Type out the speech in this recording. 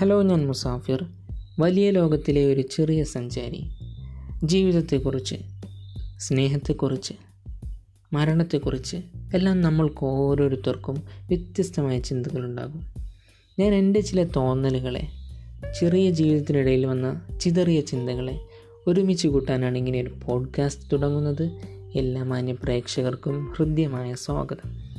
Hello ഞാൻ മുസാഫിർ. വലിയ ലോകത്തിലെ ഒരു ചെറിയ സഞ്ചാരി. ജീവിതത്തെക്കുറിച്ച് സ്നേഹത്തെക്കുറിച്ച് മരണത്തെക്കുറിച്ച് എല്ലാം നമ്മൾക്ക് ഓരോരുത്തർക്കും വ്യത്യസ്തമായ ചിന്തകളുണ്ടാകും. ഞാൻ എന്റെ ചില തോന്നലുകളെ ചെറിയ ജീവിതത്തിനിടയിൽ വന്ന ചിതറിയ ചിന്തകളെ ഒരുമിച്ച് കൂട്ടാനാണ് ഇങ്ങനെ ഒരു പോഡ്കാസ്റ്റ് തുടങ്ങുന്നത്. എല്ലാ മാന്യ പ്രേക്ഷകർക്കും ഹൃദ്യമായ സ്വാഗതം.